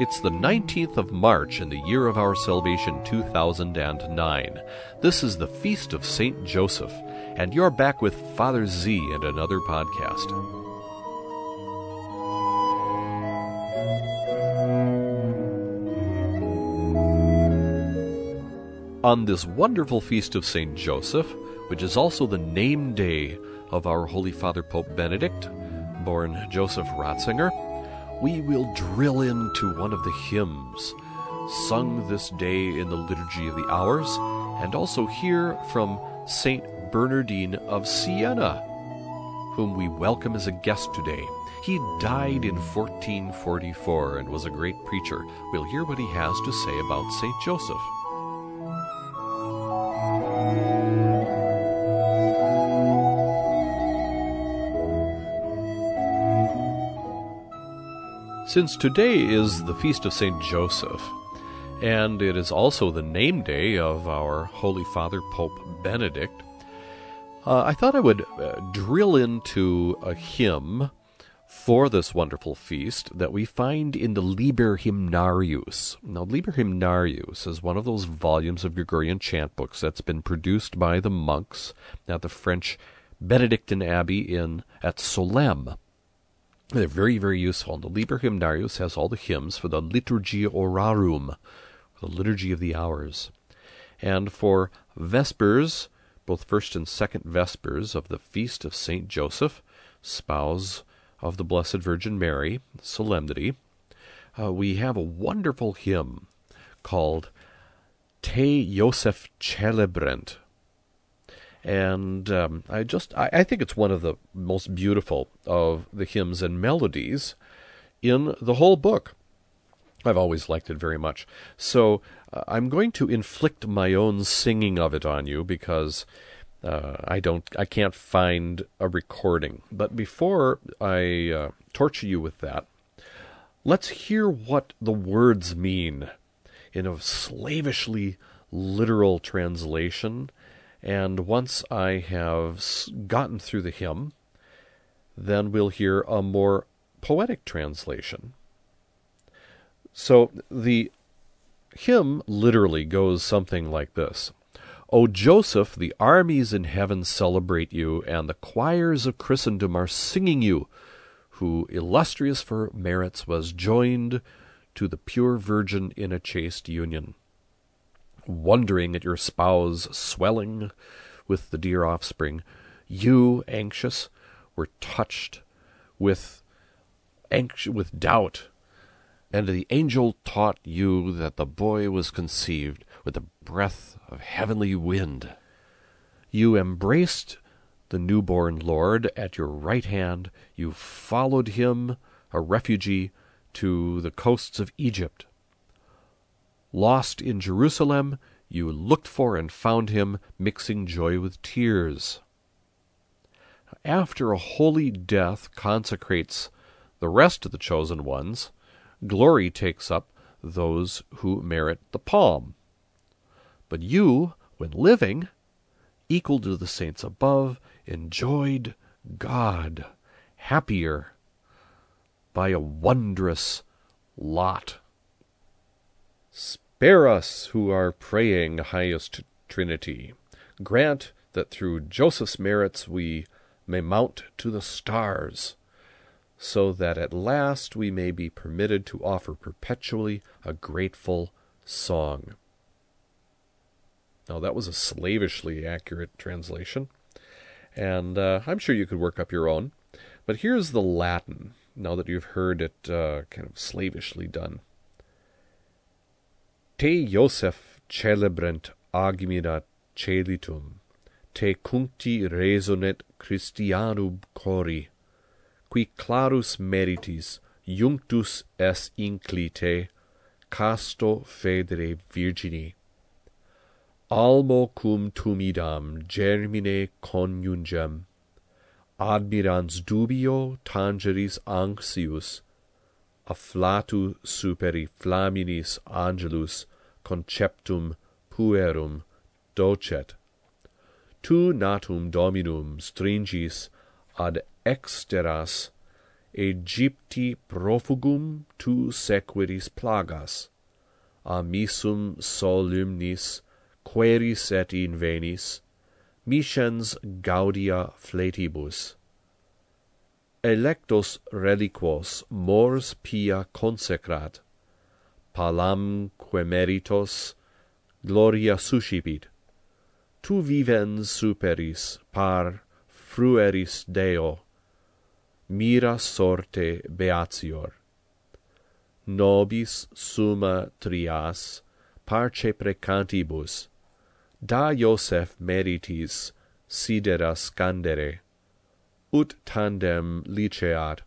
It's the 19th of March in the year of our salvation 2009. This is the Feast of St. Joseph, and you're back with Father Z and another podcast. On this wonderful feast of St. Joseph, which is also the name day of our Holy Father Pope Benedict, born Joseph Ratzinger, we will drill into one of the hymns sung this day in the Liturgy of the Hours, and also hear from St. Bernardine of Siena, whom we welcome as a guest today. He died in 1444 and was a great preacher. We'll hear what he has to say about St. Joseph. Since today is the feast of St. Joseph, and it is also the name day of our Holy Father Pope Benedict, uh, I thought I would uh, drill into a hymn for this wonderful feast that we find in the Liber Hymnarius. Now, Liber Hymnarius is one of those volumes of Gregorian chant books that's been produced by the monks at the French Benedictine Abbey in at Solesmes. They're very, very useful. And the Liber Hymnarius has all the hymns for the Liturgia Horarum, the Liturgy of the Hours. And for Vespers, both first and second Vespers of the Feast of St. Joseph, spouse of the Blessed Virgin Mary, Solemnity, uh, we have a wonderful hymn called Te Joseph Celebrant, and um, I just I, I, think it's one of the most beautiful of the hymns and melodies in the whole book. I've always liked it very much. So uh, I'm going to inflict my own singing of it on you because uh, I don't I can't find a recording. But before I uh, torture you with that, let's hear what the words mean in a slavishly literal translation and once I have gotten through the hymn, then we'll hear a more poetic translation. So the hymn literally goes something like this O Joseph, the armies in heaven celebrate you, and the choirs of Christendom are singing you, who, illustrious for merits, was joined to the pure Virgin in a chaste union wondering at your spouse swelling with the dear offspring. You, anxious, were touched with anx- with doubt, and the angel taught you that the boy was conceived with the breath of heavenly wind. You embraced the newborn Lord at your right hand. You followed him, a refugee, to the coasts of Egypt. Lost in Jerusalem, you looked for and found him mixing joy with tears. After a holy death consecrates the rest of the chosen ones, glory takes up those who merit the palm. But you, when living, equal to the saints above, enjoyed God, happier by a wondrous lot. Spare us who are praying, highest Trinity. Grant that through Joseph's merits we may mount to the stars, so that at last we may be permitted to offer perpetually a grateful song. Now, that was a slavishly accurate translation, and uh, I'm sure you could work up your own. But here's the Latin, now that you've heard it uh, kind of slavishly done. te Iosef celebrant agmina celitum, te cuncti resonet Christianum cori, qui clarus meritis junctus es inclite, casto federe virgini. Almo cum tumidam germine coniungem, admirans dubio tangeris anxius, afflatu superi flaminis angelus conceptum puerum docet. Tu natum Dominum stringis ad exteras Egypti profugum tu sequiris plagas, amisum solemnis queris et invenis, miscens gaudia fletibus. Electos reliquos mors pia consecrat, palam que meritos gloria suscipit. Tu vivens superis par frueris deo. Mira sorte beatior. Nobis summa trias parce precantibus. Da Iosef meritis sidera scandere. Ut tandem liceat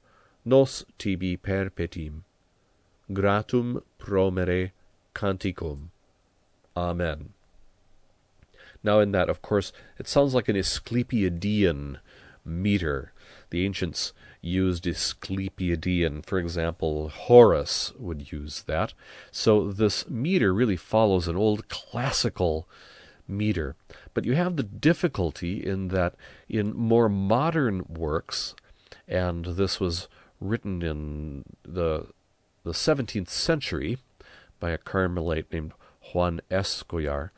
nos tibi perpetim. Gratum promere canticum. Amen. Now, in that, of course, it sounds like an Asclepiadean meter. The ancients used Asclepiadean. For example, Horace would use that. So this meter really follows an old classical meter. But you have the difficulty in that in more modern works, and this was written in the the 17th century by a Carmelite named Juan Escollar,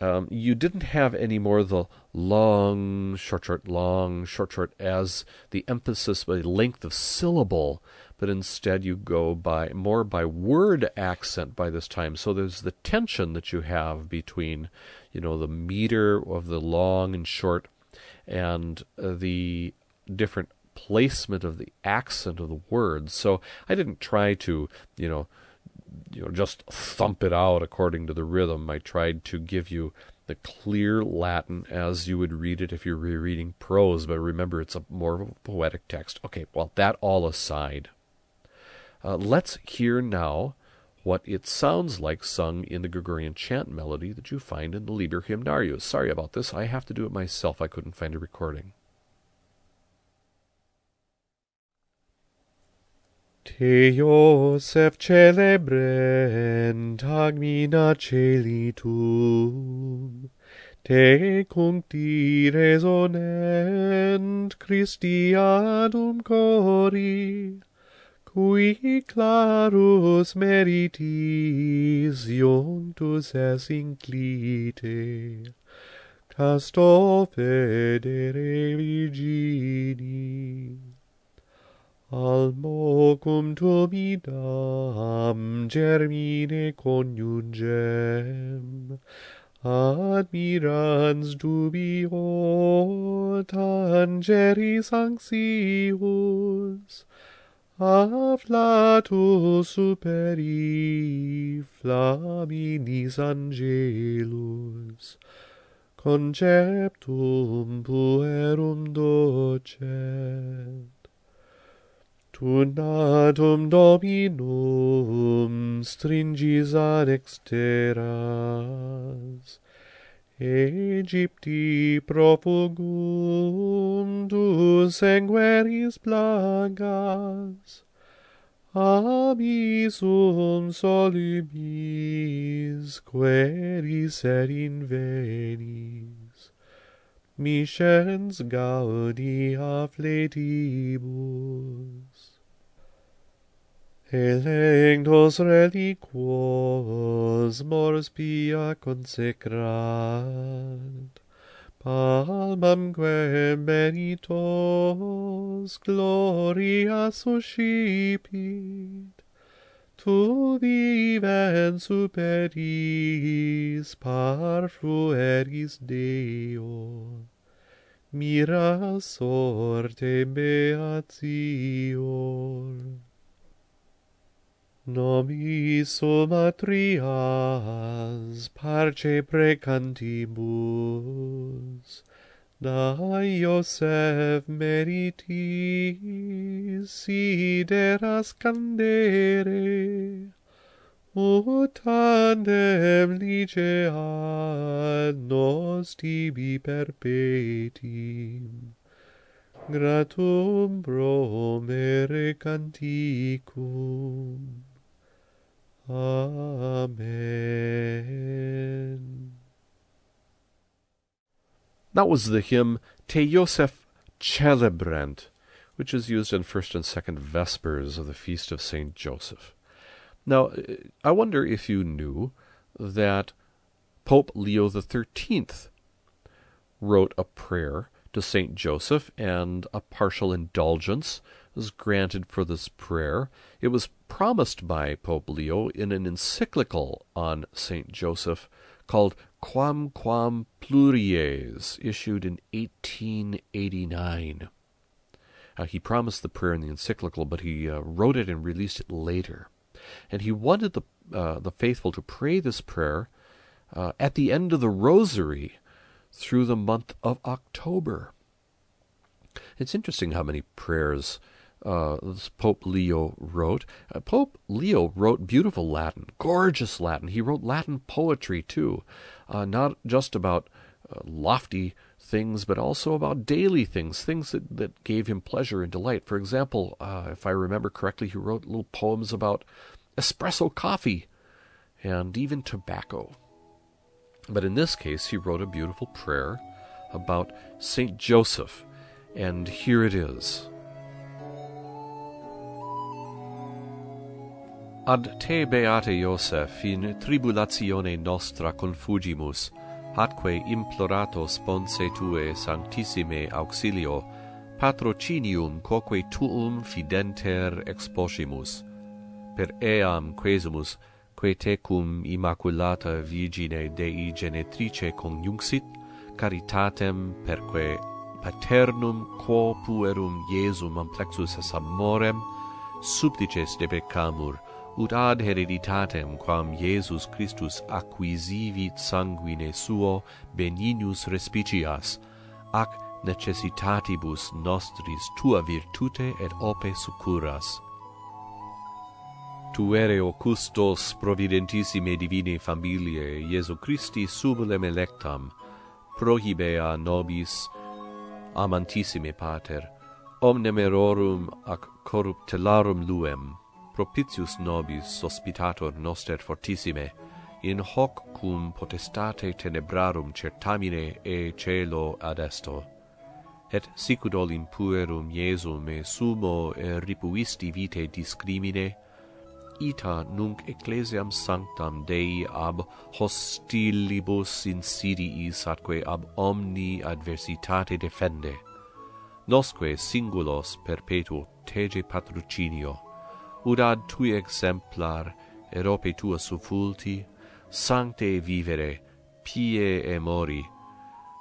um, you didn't have any more the long, short, short, long, short, short as the emphasis by length of syllable, but instead you go by more by word accent by this time. So there's the tension that you have between, you know, the meter of the long and short, and uh, the different placement of the accent of the words. So I didn't try to, you know you know just thump it out according to the rhythm. I tried to give you the clear Latin as you would read it if you're rereading prose, but remember it's a more poetic text. Okay, well that all aside, uh, let's hear now what it sounds like sung in the Gregorian chant melody that you find in the Liber Hymnarius. Sorry about this, I have to do it myself. I couldn't find a recording. Te, Iosef, celebrentag mina celitum, te cuncti resonent Christiadum cori, cui clarus meritis iunctus es inclite, casto federe vigili, Al mocum tuminam germine conjungem, admirans dubio tangeris anxius, afflatus superi flaminis angelus, conceptum puerum docet. Tunatum Dominum stringis ad exteras, Egypti profugum tu sangueris plagas, Abisum solibis queris et invenis, Miscens gaudia fletibus, electos reliquos mors pia consecrat, palmamque meritos gloria suscipit, tu vivens superis par frueris Deo, mira sorte beatior. Nobis sum atrias parce precantibus, da Iosef meritis sideras candere, ut tandem liceat nos tibi perpetim. Gratum promere canticum. Amen. That was the hymn Te Iosef Celebrant, which is used in first and second vespers of the feast of Saint Joseph. Now, I wonder if you knew that Pope Leo XIII wrote a prayer to Saint Joseph, and a partial indulgence was granted for this prayer. It was promised by Pope Leo in an encyclical on Saint Joseph called Quam Quam Pluries, issued in 1889. Uh, he promised the prayer in the encyclical, but he uh, wrote it and released it later. And he wanted the, uh, the faithful to pray this prayer uh, at the end of the rosary through the month of October. It's interesting how many prayers uh, Pope Leo wrote. Uh, Pope Leo wrote beautiful Latin, gorgeous Latin. He wrote Latin poetry too, uh, not just about uh, lofty things, but also about daily things, things that, that gave him pleasure and delight. For example, uh, if I remember correctly, he wrote little poems about espresso coffee and even tobacco. But in this case, he wrote a beautiful prayer about Saint Joseph, and here it is. Ad te, Beate Iosef, in tribulatione nostra confugimus, atque implorato sponse tue sanctissime auxilio, patrocinium quoque tuum fidenter exposimus. Per eam quesumus, que tecum immaculata Virgine Dei Genetrice conjunxit, caritatem perque paternum quo puerum Iesum amplexus es amorem, subdices debecamur, ut ad hereditatem quam Iesus Christus acquisivit sanguine suo benignus respicias, ac necessitatibus nostris tua virtute et ope succuras. Tu ere custos providentissime divine familiae Iesu Christi sublem electam, prohibe a nobis, amantissime pater, omnem errorum ac corruptelarum luem, propitius nobis sospitator noster fortissime, in hoc cum potestate tenebrarum certamine e celo adesto. Et Et olim puerum Iesum me sumo e ripuisti vitae discrimine, ita nunc ecclesiam sanctam Dei ab hostilibus insidiis atque ab omni adversitate defende. Nosque singulos perpetuo tege patrocinio, ud ad tui exemplar erope tua sufulti, sancte vivere, pie e mori,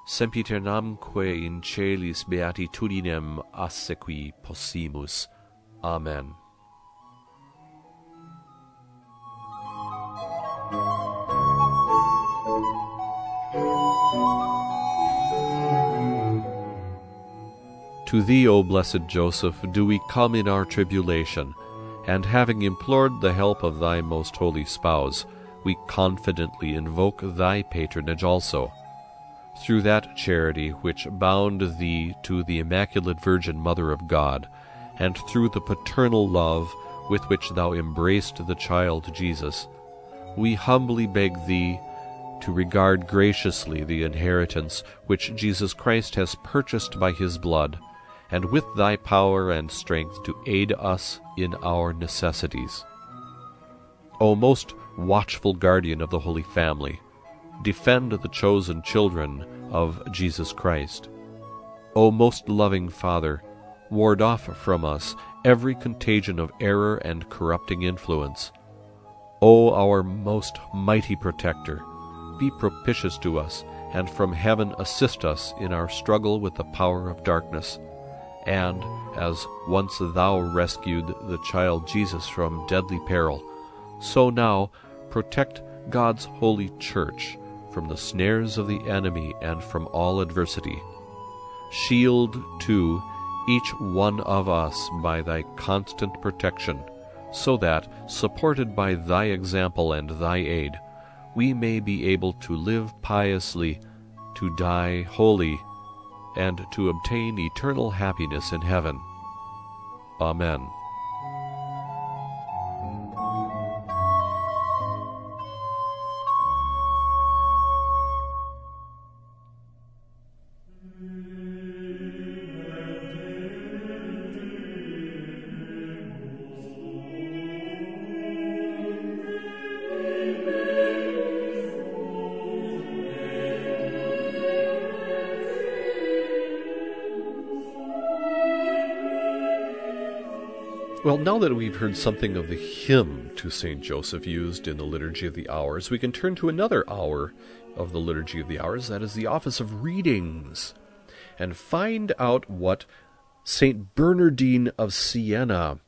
sempiternamque in celis beatitudinem assequi possimus. Amen. To thee, O blessed Joseph, do we come in our tribulation, and having implored the help of thy most holy spouse, we confidently invoke thy patronage also. Through that charity which bound thee to the Immaculate Virgin Mother of God, and through the paternal love with which thou embraced the child Jesus, we humbly beg thee to regard graciously the inheritance which Jesus Christ has purchased by his blood, and with thy power and strength to aid us in our necessities. O most watchful guardian of the Holy Family, defend the chosen children of Jesus Christ. O most loving Father, ward off from us every contagion of error and corrupting influence. O our most mighty protector, be propitious to us, and from heaven assist us in our struggle with the power of darkness. And, as once thou rescued the child Jesus from deadly peril, so now protect God's holy church from the snares of the enemy and from all adversity. Shield, too, each one of us by thy constant protection, so that, supported by thy example and thy aid, we may be able to live piously, to die holy, and to obtain eternal happiness in heaven. Amen. Well, now that we've heard something of the hymn to St. Joseph used in the Liturgy of the Hours, we can turn to another hour of the Liturgy of the Hours, that is the Office of Readings, and find out what St. Bernardine of Siena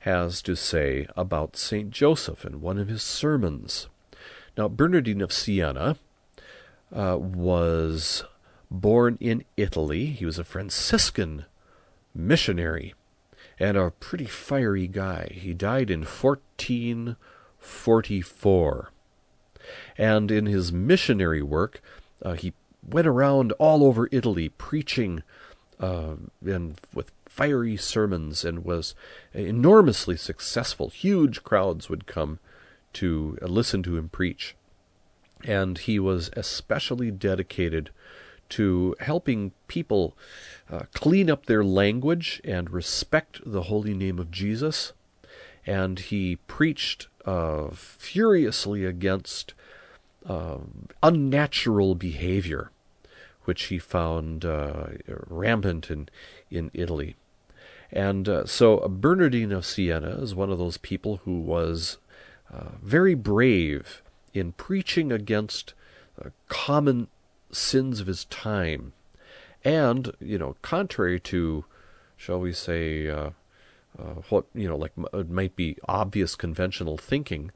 has to say about St. Joseph in one of his sermons. Now, Bernardine of Siena uh, was born in Italy. He was a Franciscan missionary and a pretty fiery guy. He died in 1444. And in his missionary work, uh, he went around all over Italy preaching uh, and with fiery sermons and was enormously successful. Huge crowds would come to listen to him preach. And he was especially dedicated to helping people uh, clean up their language and respect the holy name of Jesus. And he preached uh, furiously against uh, unnatural behavior, which he found uh, rampant in, in Italy. And uh, so Bernardine of Siena is one of those people who was uh, very brave in preaching against common sins of his time. And, you know, contrary to, shall we say, uh, uh, what, you know, like it might be obvious conventional thinking,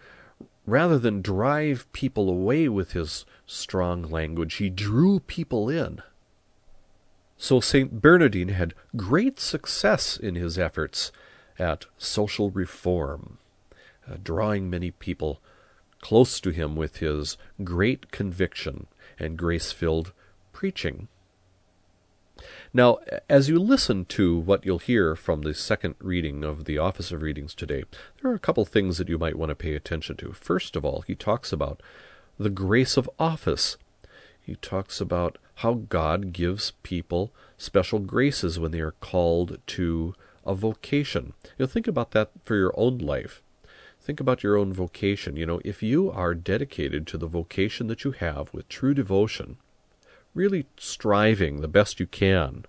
rather than drive people away with his strong language, he drew people in. So St. Bernardine had great success in his efforts at social reform, uh, drawing many people close to him with his great conviction and grace filled preaching. Now, as you listen to what you'll hear from the second reading of the Office of Readings today, there are a couple things that you might want to pay attention to. First of all, he talks about the grace of office. He talks about how God gives people special graces when they are called to a vocation. You'll think about that for your own life. Think about your own vocation. You know, if you are dedicated to the vocation that you have with true devotion, really striving the best you can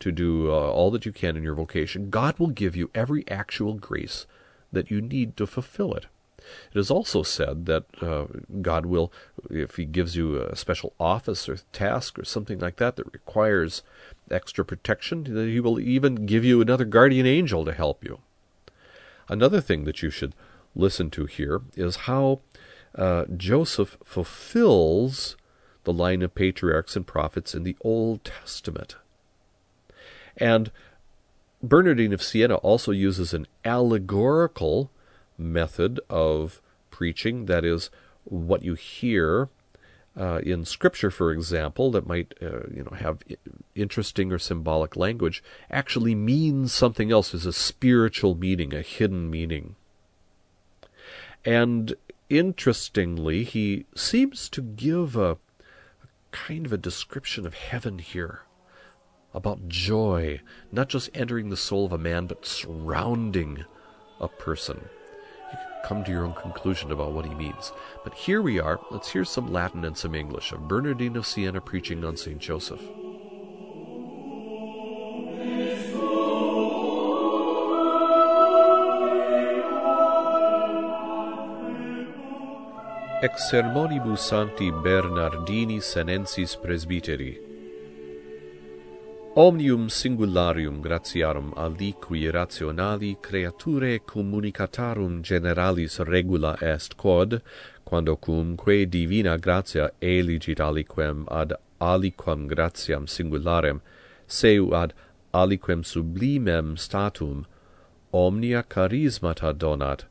to do uh, all that you can in your vocation, God will give you every actual grace that you need to fulfill it. It is also said that uh, God will, if He gives you a special office or task or something like that that requires extra protection, that He will even give you another guardian angel to help you. Another thing that you should listen to here is how uh, Joseph fulfills the line of patriarchs and prophets in the Old Testament. And Bernardine of Siena also uses an allegorical method of preaching, that is, what you hear uh, in Scripture, for example, that might uh, you know have interesting or symbolic language, actually means something else. There's a spiritual meaning, a hidden meaning. And interestingly, he seems to give a, a kind of a description of heaven here about joy, not just entering the soul of a man, but surrounding a person. You can come to your own conclusion about what he means. But here we are. Let's hear some Latin and some English of Bernardine of Siena preaching on St. Joseph. Ex sermonibus Sancti Bernardini senensis presbyteri. Omnium singularium gratiarum aliqui rationali creature communicatarum generalis regula est quod, quando cumque divina gratia eligit aliquem ad aliquam gratiam singularem, seu ad aliquem sublimem statum, omnia charismata donat,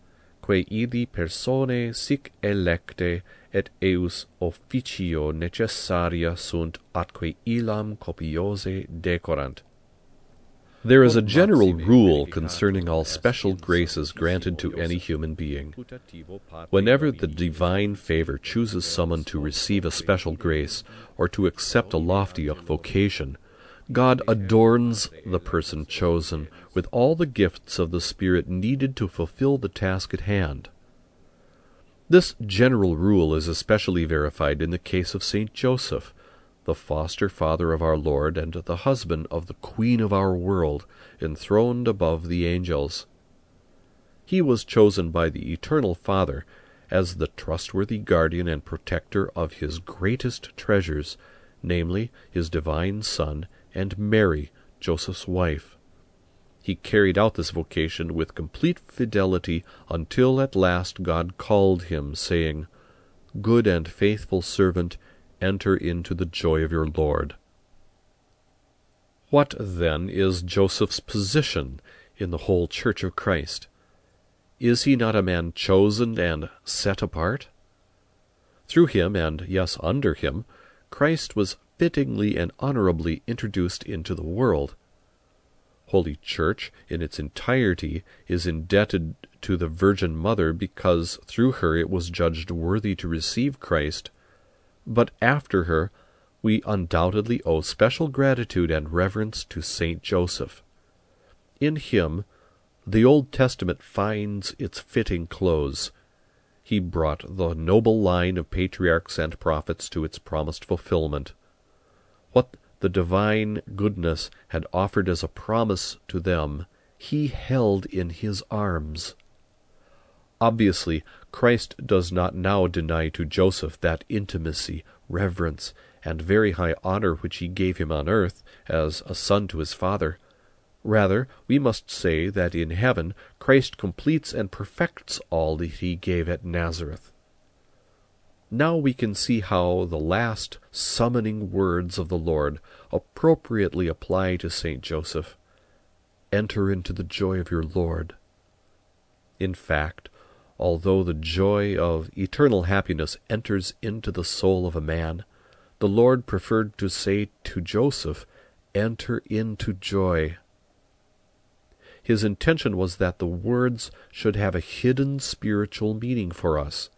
quae ili persone sic electe et eus officio necessaria sunt atque illam copiose decorant. There is a general rule concerning all special graces granted to any human being. Whenever the divine favor chooses someone to receive a special grace or to accept a lofty vocation, God adorns the person chosen with all the gifts of the Spirit needed to fulfill the task at hand. This general rule is especially verified in the case of Saint Joseph, the foster father of our Lord and the husband of the Queen of our world, enthroned above the angels. He was chosen by the Eternal Father as the trustworthy guardian and protector of his greatest treasures, namely, his divine Son and Mary, Joseph's wife. He carried out this vocation with complete fidelity until at last God called him, saying, Good and faithful servant, enter into the joy of your Lord. What, then, is Joseph's position in the whole Church of Christ? Is he not a man chosen and set apart? Through him, and yes, under him, Christ was fittingly and honorably introduced into the world. Holy Church, in its entirety, is indebted to the Virgin Mother because through her it was judged worthy to receive Christ, but after her we undoubtedly owe special gratitude and reverence to Saint Joseph. In him the Old Testament finds its fitting close. He brought the noble line of patriarchs and prophets to its promised fulfillment. What the divine goodness had offered as a promise to them, he held in his arms. Obviously, Christ does not now deny to Joseph that intimacy, reverence, and very high honor which he gave him on earth as a son to his father. Rather, we must say that in heaven Christ completes and perfects all that he gave at Nazareth. Now we can see how the last summoning words of the Lord appropriately apply to Saint Joseph. Enter into the joy of your Lord. In fact, although the joy of eternal happiness enters into the soul of a man, the Lord preferred to say to Joseph, Enter into joy. His intention was that the words should have a hidden spiritual meaning for us.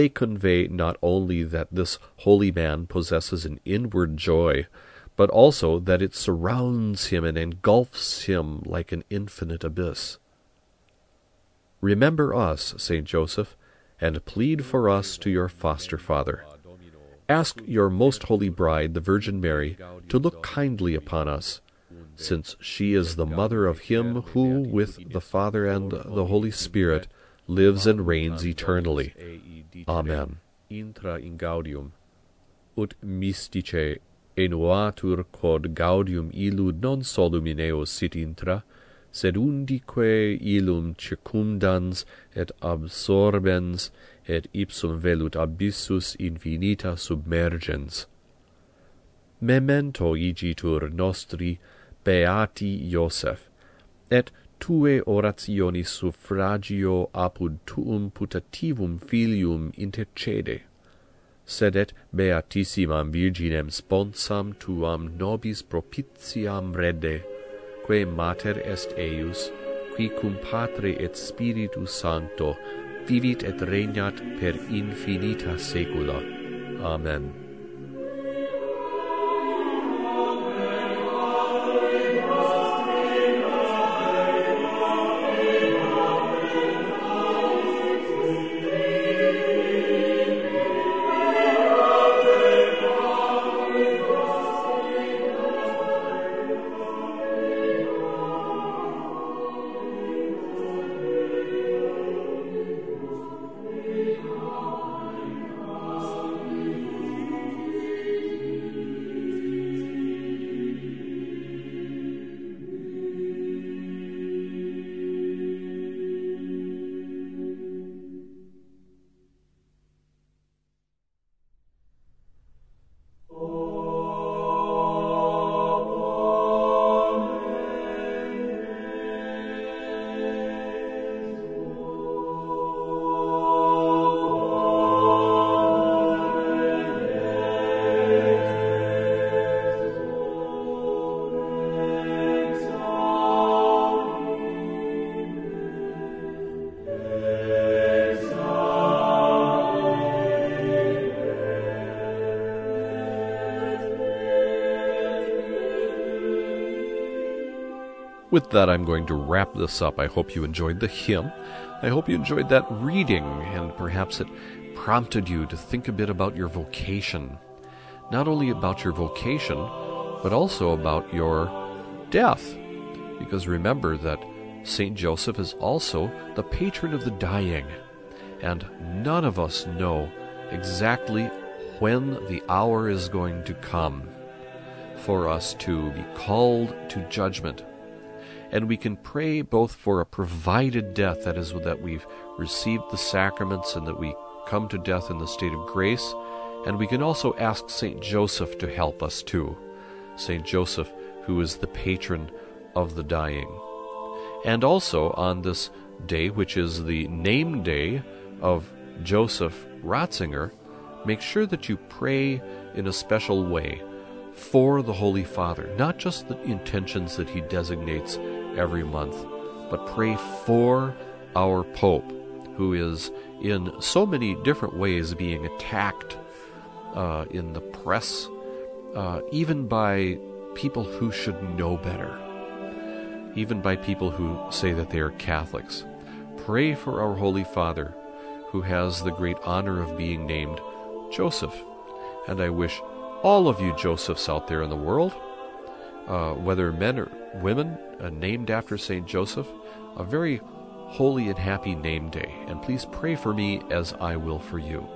They convey not only that this holy man possesses an inward joy, but also that it surrounds him and engulfs him like an infinite abyss. Remember us, Saint Joseph, and plead for us to your foster father. Ask your most holy bride, the Virgin Mary, to look kindly upon us, since she is the mother of him who, with the Father and the Holy Spirit, lives and reigns eternally. Amen. Intra in gaudium, ut mystice enuatur quod gaudium illud non solum in eo sit intra, sed undique illum circumdans et absorbens et ipsum velut abyssus infinita submergens. Memento igitur nostri beati Iosef, et tue orationis suffragio apud tuum putativum filium intercede. Sed et beatissimam virginem sponsam tuam nobis propitiam rede quae mater est eius qui cum patre et spiritus sancto vivit et regnat per infinita saecula amen. With that, I'm going to wrap this up. I hope you enjoyed the hymn. I hope you enjoyed that reading, and perhaps it prompted you to think a bit about your vocation. Not only about your vocation, but also about your death. Because remember that St. Joseph is also the patron of the dying, and none of us know exactly when the hour is going to come for us to be called to judgment. And we can pray both for a provided death, that is, that we've received the sacraments and that we come to death in the state of grace, and we can also ask St. Joseph to help us too. St. Joseph, who is the patron of the dying. And also on this day, which is the name day of Joseph Ratzinger, make sure that you pray in a special way for the Holy Father, not just the intentions that he designates every month, but pray for our Pope, who is in so many different ways being attacked uh, in the press, uh, even by people who should know better, even by people who say that they are Catholics. Pray for our Holy Father, who has the great honor of being named Joseph. And I wish all of you Josephs out there in the world, uh, whether men or women, uh, named after St. Joseph, a very holy and happy name day. And please pray for me as I will for you.